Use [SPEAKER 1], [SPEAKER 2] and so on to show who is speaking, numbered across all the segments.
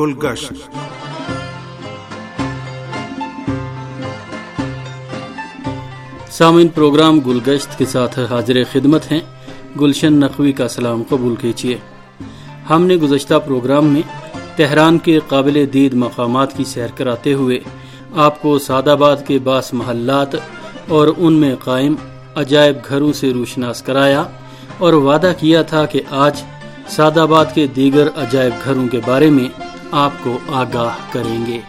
[SPEAKER 1] گلگشت۔
[SPEAKER 2] سامعین، پروگرام گلگشت کے ساتھ حاضر خدمت ہیں۔ گلشن نقوی کا سلام قبول کیجیے۔ ہم نے گزشتہ پروگرام میں تہران کے قابل دید مقامات کی سیر کراتے ہوئے آپ کو سعد آباد کے باس محلات اور ان میں قائم عجائب گھروں سے روشناس کرایا اور وعدہ کیا تھا کہ آج سعد آباد کے دیگر عجائب گھروں کے بارے میں آپ کو آگاہ کریں گے۔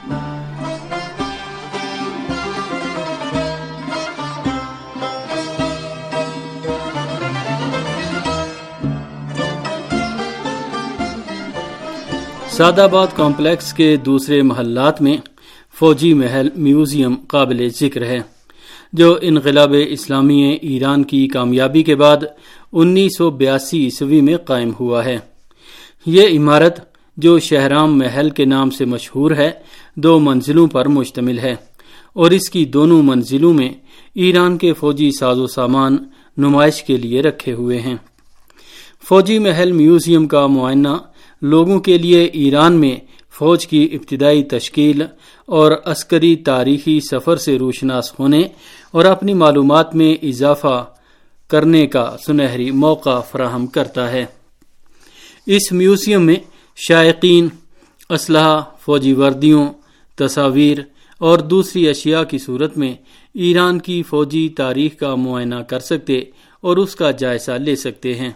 [SPEAKER 2] سعد آباد کمپلیکس کے دوسرے محلات میں فوجی محل میوزیم قابل ذکر ہے، جو انقلاب اسلامی ایران کی کامیابی کے بعد انیس سو بیاسی عیسوی میں قائم ہوا ہے۔ یہ عمارت جو شہرام محل کے نام سے مشہور ہے، دو منزلوں پر مشتمل ہے۔ اور اس کی دونوں منزلوں میں ایران کے فوجی ساز و سامان نمائش کے لیے رکھے ہوئے ہیں۔ فوجی محل میوزیم کا معائنہ لوگوں کے لیے ایران میں فوج کی ابتدائی تشکیل اور عسکری تاریخی سفر سے روشناس ہونے اور اپنی معلومات میں اضافہ کرنے کا سنہری موقع فراہم کرتا ہے۔ اس میوزیم میں شائقین، اسلحہ، فوجی وردیوں، تصاویر اور دوسری اشیاء کی صورت میں ایران کی فوجی تاریخ کا معائنہ کر سکتے اور اس کا جائزہ لے سکتے ہیں۔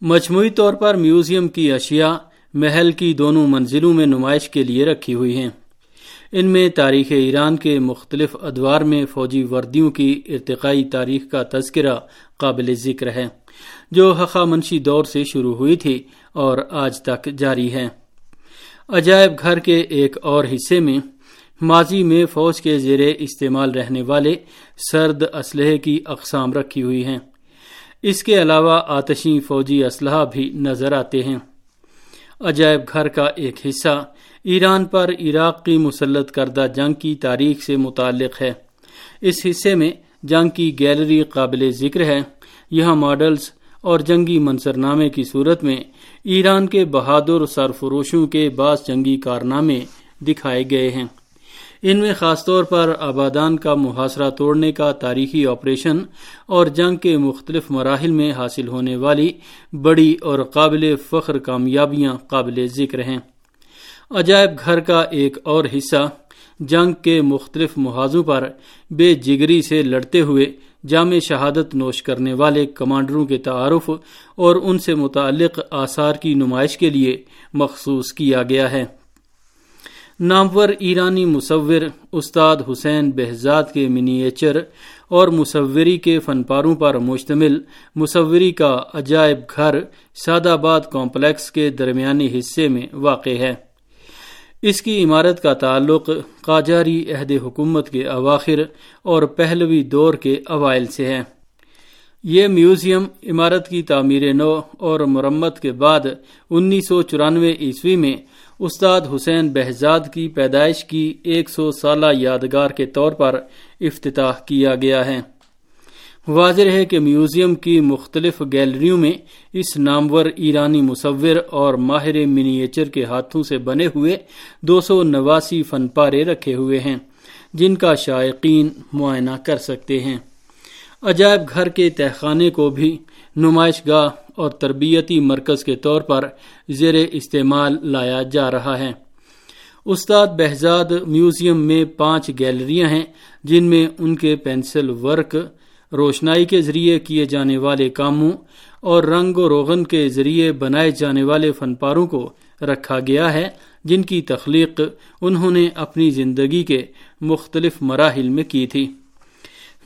[SPEAKER 2] مجموعی طور پر میوزیم کی اشیاء محل کی دونوں منزلوں میں نمائش کے لیے رکھی ہوئی ہیں۔ ان میں تاریخ ایران کے مختلف ادوار میں فوجی وردیوں کی ارتقائی تاریخ کا تذکرہ قابل ذکر ہے۔ جو حقا منشی دور سے شروع ہوئی تھی اور آج تک جاری ہے۔ عجائب گھر کے ایک اور حصے میں ماضی میں فوج کے زیر استعمال رہنے والے سرد اسلحے کی اقسام رکھی ہوئی ہیں۔ اس کے علاوہ آتشی فوجی اسلحہ بھی نظر آتے ہیں۔ عجائب گھر کا ایک حصہ ایران پر عراق کی مسلط کردہ جنگ کی تاریخ سے متعلق ہے۔ اس حصے میں جنگ کی گیلری قابل ذکر ہے۔ یہاں ماڈلز اور جنگی منظرنامے کی صورت میں ایران کے بہادر سرفروشوں کے بعض جنگی کارنامے دکھائے گئے ہیں۔ ان میں خاص طور پر آبادان کا محاصرہ توڑنے کا تاریخی آپریشن اور جنگ کے مختلف مراحل میں حاصل ہونے والی بڑی اور قابل فخر کامیابیاں قابل ذکر ہیں۔ عجائب گھر کا ایک اور حصہ جنگ کے مختلف محاذوں پر بے جگری سے لڑتے ہوئے جامع شہادت نوش کرنے والے کمانڈروں کے تعارف اور ان سے متعلق آثار کی نمائش کے لیے مخصوص کیا گیا ہے۔ نامور ایرانی مصور استاد حسین بہزاد کے منیچر اور مصوری کے فن پاروں پر مشتمل مصوری کا عجائب گھر سعد آباد کمپلیکس کے درمیانی حصے میں واقع ہے۔ اس کی عمارت کا تعلق قاجاری عہد حکومت کے اواخر اور پہلوی دور کے اوائل سے ہے۔ یہ میوزیم عمارت کی تعمیر نو اور مرمت کے بعد انیس سو چورانوے عیسوی میں استاد حسین بہزاد کی پیدائش کی ایک سو سالہ یادگار کے طور پر افتتاح کیا گیا ہے۔ واضح ہے کہ میوزیم کی مختلف گیلریوں میں اس نامور ایرانی مصور اور ماہر منیچر کے ہاتھوں سے بنے ہوئے دو سو نواسی فن پارے رکھے ہوئے ہیں، جن کا شائقین معائنہ کر سکتے ہیں۔ عجائب گھر کے تہخانے کو بھی نمائش گاہ اور تربیتی مرکز کے طور پر زیر استعمال لایا جا رہا ہے۔ استاد بہزاد میوزیم میں پانچ گیلریاں ہیں، جن میں ان کے پینسل ورک روشنائی کے ذریعے کیے جانے والے کاموں اور رنگ و روغن کے ذریعے بنائے جانے والے فن پاروں کو رکھا گیا ہے، جن کی تخلیق انہوں نے اپنی زندگی کے مختلف مراحل میں کی تھی۔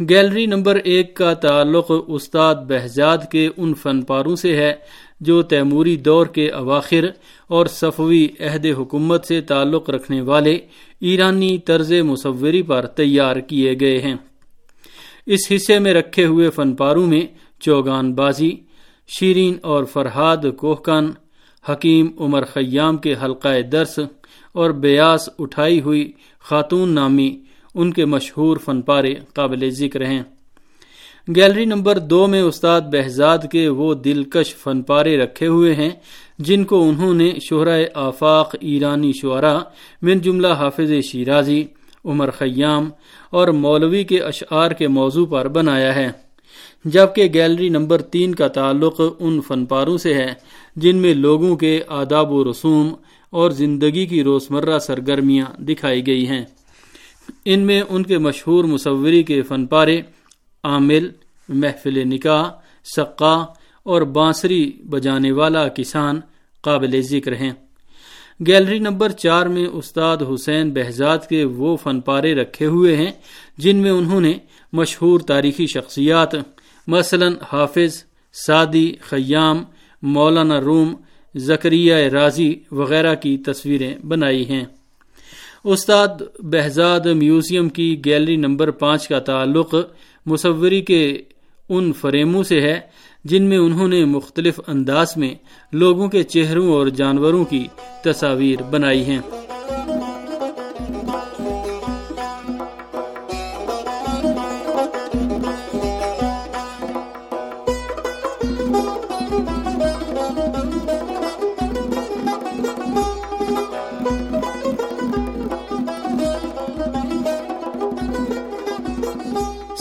[SPEAKER 2] گیلری نمبر ایک کا تعلق استاد بہزاد کے ان فن پاروں سے ہے، جو تیموری دور کے اواخر اور صفوی عہد حکومت سے تعلق رکھنے والے ایرانی طرز مصوری پر تیار کیے گئے ہیں۔ اس حصے میں رکھے ہوئے فن پاروں میں چوگان بازی، شیرین اور فرحاد کوہکن حکیم عمر خیام کے حلقہ درس اور بیاس اٹھائی ہوئی خاتون نامی ان کے مشہور فن پارے قابل ذکر ہیں۔ گیلری نمبر دو میں استاد بہزاد کے وہ دلکش فن پارے رکھے ہوئے ہیں جن کو انہوں نے شہرۂ آفاق ایرانی شعرا من جملہ حافظ شیرازی عمر خیام اور مولوی کے اشعار کے موضوع پر بنایا ہے۔ جبکہ گیلری نمبر تین کا تعلق ان فن پاروں سے ہے، جن میں لوگوں کے آداب و رسوم اور زندگی کی روزمرہ سرگرمیاں دکھائی گئی ہیں۔ ان میں ان کے مشہور مصوری کے فن پارے عامل، محفل نکاح سقا اور بانسری بجانے والا کسان قابل ذکر ہیں۔ گیلری نمبر چار میں استاد حسین بہزاد کے وہ فن پارے رکھے ہوئے ہیں، جن میں انہوں نے مشہور تاریخی شخصیات، مثلا حافظ، سعدی، خیام، مولانا روم زکریہ راضی وغیرہ کی تصویریں بنائی ہیں۔ استاد بہزاد میوزیم کی گیلری نمبر پانچ کا تعلق مصوری کے ان فریموں سے ہے جن میں انہوں نے مختلف انداز میں لوگوں کے چہروں اور جانوروں کی تصاویر بنائی ہیں۔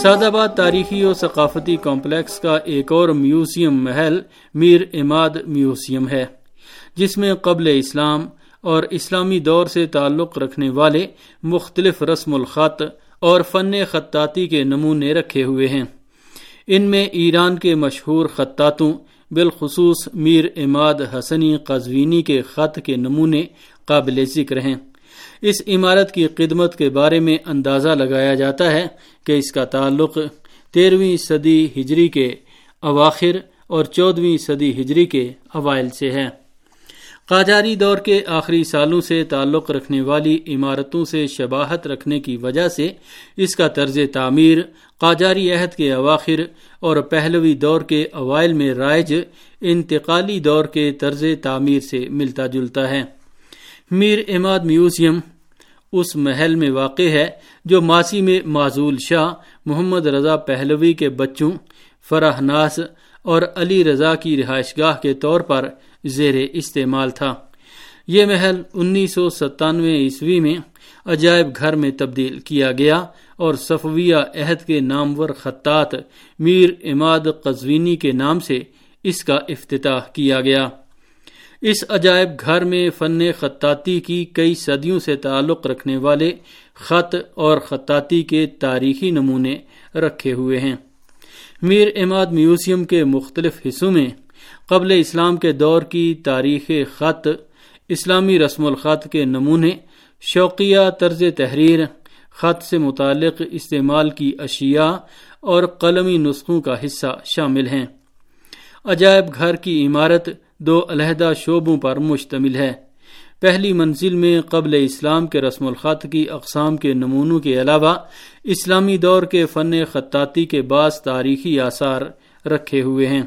[SPEAKER 2] سعد آباد تاریخی و ثقافتی کمپلیکس کا ایک اور میوزیم محل میر اماد میوزیم ہے، جس میں قبل اسلام اور اسلامی دور سے تعلق رکھنے والے مختلف رسم الخط اور فن خطاطی کے نمونے رکھے ہوئے ہیں۔ ان میں ایران کے مشہور خطاطوں بالخصوص میر اماد حسنی قزوینی کے خط کے نمونے قابل ذکر ہیں۔ اس عمارت کی خدمت کے بارے میں اندازہ لگایا جاتا ہے کہ اس کا تعلق تیرہویں صدی ہجری کے اواخر اور چودہویں صدی ہجری کے اوائل سے ہے۔ قاجاری دور کے آخری سالوں سے تعلق رکھنے والی عمارتوں سے شباہت رکھنے کی وجہ سے اس کا طرز تعمیر قاجاری عہد کے اواخر اور پہلوی دور کے اوائل میں رائج انتقالی دور کے طرز تعمیر سے ملتا جلتا ہے۔ میر اماد میوزیم اس محل میں واقع ہے جو ماسی میں معذول شاہ محمد رضا پہلوی کے بچوں، فرح ناس اور علی رضا کی رہائش گاہ کے طور پر زیر استعمال تھا۔ یہ محل انیس سو ستانوے عیسوی میں عجائب گھر میں تبدیل کیا گیا اور صفویہ عہد کے نامور خطاط میر اماد قزوینی کے نام سے اس کا افتتاح کیا گیا۔ اس عجائب گھر میں فن خطاطی کی کئی صدیوں سے تعلق رکھنے والے خط اور خطاطی کے تاریخی نمونے رکھے ہوئے ہیں۔ میر اماد میوزیم کے مختلف حصوں میں قبل اسلام کے دور کی تاریخ خط، اسلامی رسم الخط کے نمونے، شوقیہ طرز تحریر، خط سے متعلق استعمال کی اشیاء اور قلمی نسخوں کا حصہ شامل ہیں۔ عجائب گھر کی عمارت دو علیحدہ شعبوں پر مشتمل ہے۔ پہلی منزل میں قبل اسلام کے رسم الخط کی اقسام کے نمونوں کے علاوہ اسلامی دور کے فن خطاطی کے بعض تاریخی آثار رکھے ہوئے ہیں۔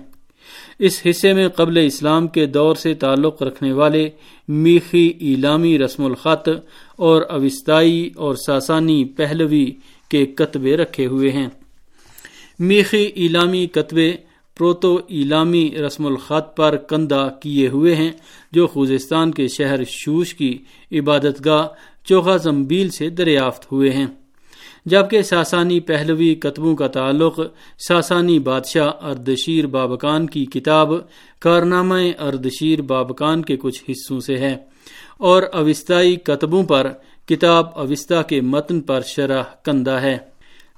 [SPEAKER 2] اس حصے میں قبل اسلام کے دور سے تعلق رکھنے والے میخی ایلامی رسم الخط اور اوستائی اور ساسانی پہلوی کے کتبے رکھے ہوئے ہیں۔ میخی ایلامی کتبے پروتو ایلامی رسم الخط پر کندہ کیے ہوئے ہیں، جو خوزستان کے شہر شوش کی عبادت گاہ چوکھا زمبیل سے دریافت ہوئے ہیں۔ جبکہ ساسانی پہلوی کتبوں کا تعلق ساسانی بادشاہ اردشیر بابکان کی کتاب کارنامہ اردشیر بابکان کے کچھ حصوں سے ہے، اور اوستائی کتبوں پر کتاب اوستا کے متن پر شرح کندہ ہے۔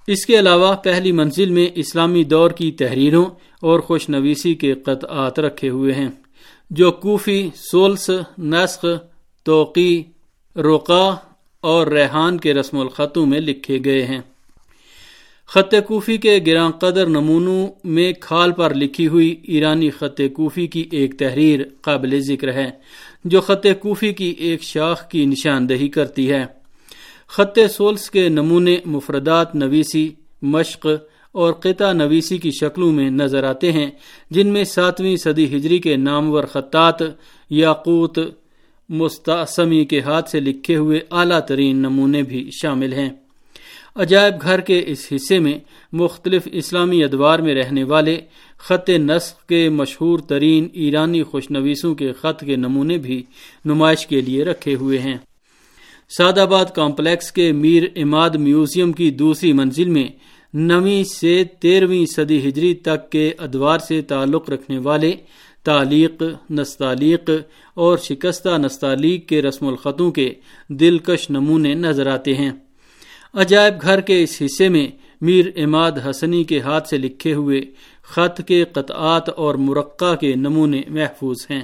[SPEAKER 2] اس کے علاوہ پہلی منزل میں اسلامی دور کی تحریروں اور خوش نویسی کے قطعات رکھے ہوئے ہیں، جو کوفی، سولس، نسخ، توقی روقا اور ریحان کے رسم الخطوں میں لکھے گئے ہیں۔ خط کوفی کے گراں قدر نمونوں میں کھال پر لکھی ہوئی ایرانی خط کوفی کی ایک تحریر قابل ذکر ہے، جو خط کوفی کی ایک شاخ کی نشاندہی کرتی ہے۔ خط سولس کے نمونے مفردات نویسی، مشق اور قطع نویسی کی شکلوں میں نظر آتے ہیں، جن میں ساتویں صدی ہجری کے نامور خطاط یاقوت مستعصمی کے ہاتھ سے لکھے ہوئے اعلیٰ ترین نمونے بھی شامل ہیں۔ عجائب گھر کے اس حصے میں مختلف اسلامی ادوار میں رہنے والے خط نسق کے مشہور ترین ایرانی خوشنویسوں کے خط کے نمونے بھی نمائش کے لیے رکھے ہوئے ہیں۔ سعد آباد کمپلیکس کے میر اماد میوزیم کی دوسری منزل میں نویں سے تیرہویں صدی ہجری تک کے ادوار سے تعلق رکھنے والے تعلیق، نستعلیق اور شکستہ نستعلیق کے رسم الخطوں کے دلکش نمونے نظر آتے ہیں۔ عجائب گھر کے اس حصے میں میر اماد حسنی کے ہاتھ سے لکھے ہوئے خط کے قطعات اور مرقع کے نمونے محفوظ ہیں۔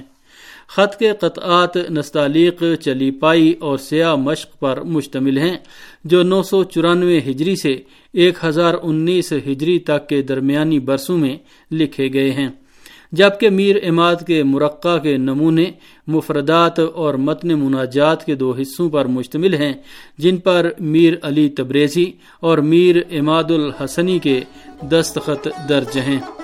[SPEAKER 2] خط کے قطعات نستعلیق، چلی پائی اور سیاہ مشق پر مشتمل ہیں، جو نو سو چورانوے ہجری سے ایک ہزار انیس ہجری تک کے درمیانی برسوں میں لکھے گئے ہیں۔ جبکہ میر اماد کے مرقع کے نمونے مفردات اور متن مناجات کے دو حصوں پر مشتمل ہیں، جن پر میر علی تبریزی اور میر اماد الحسنی کے دستخط درج ہیں۔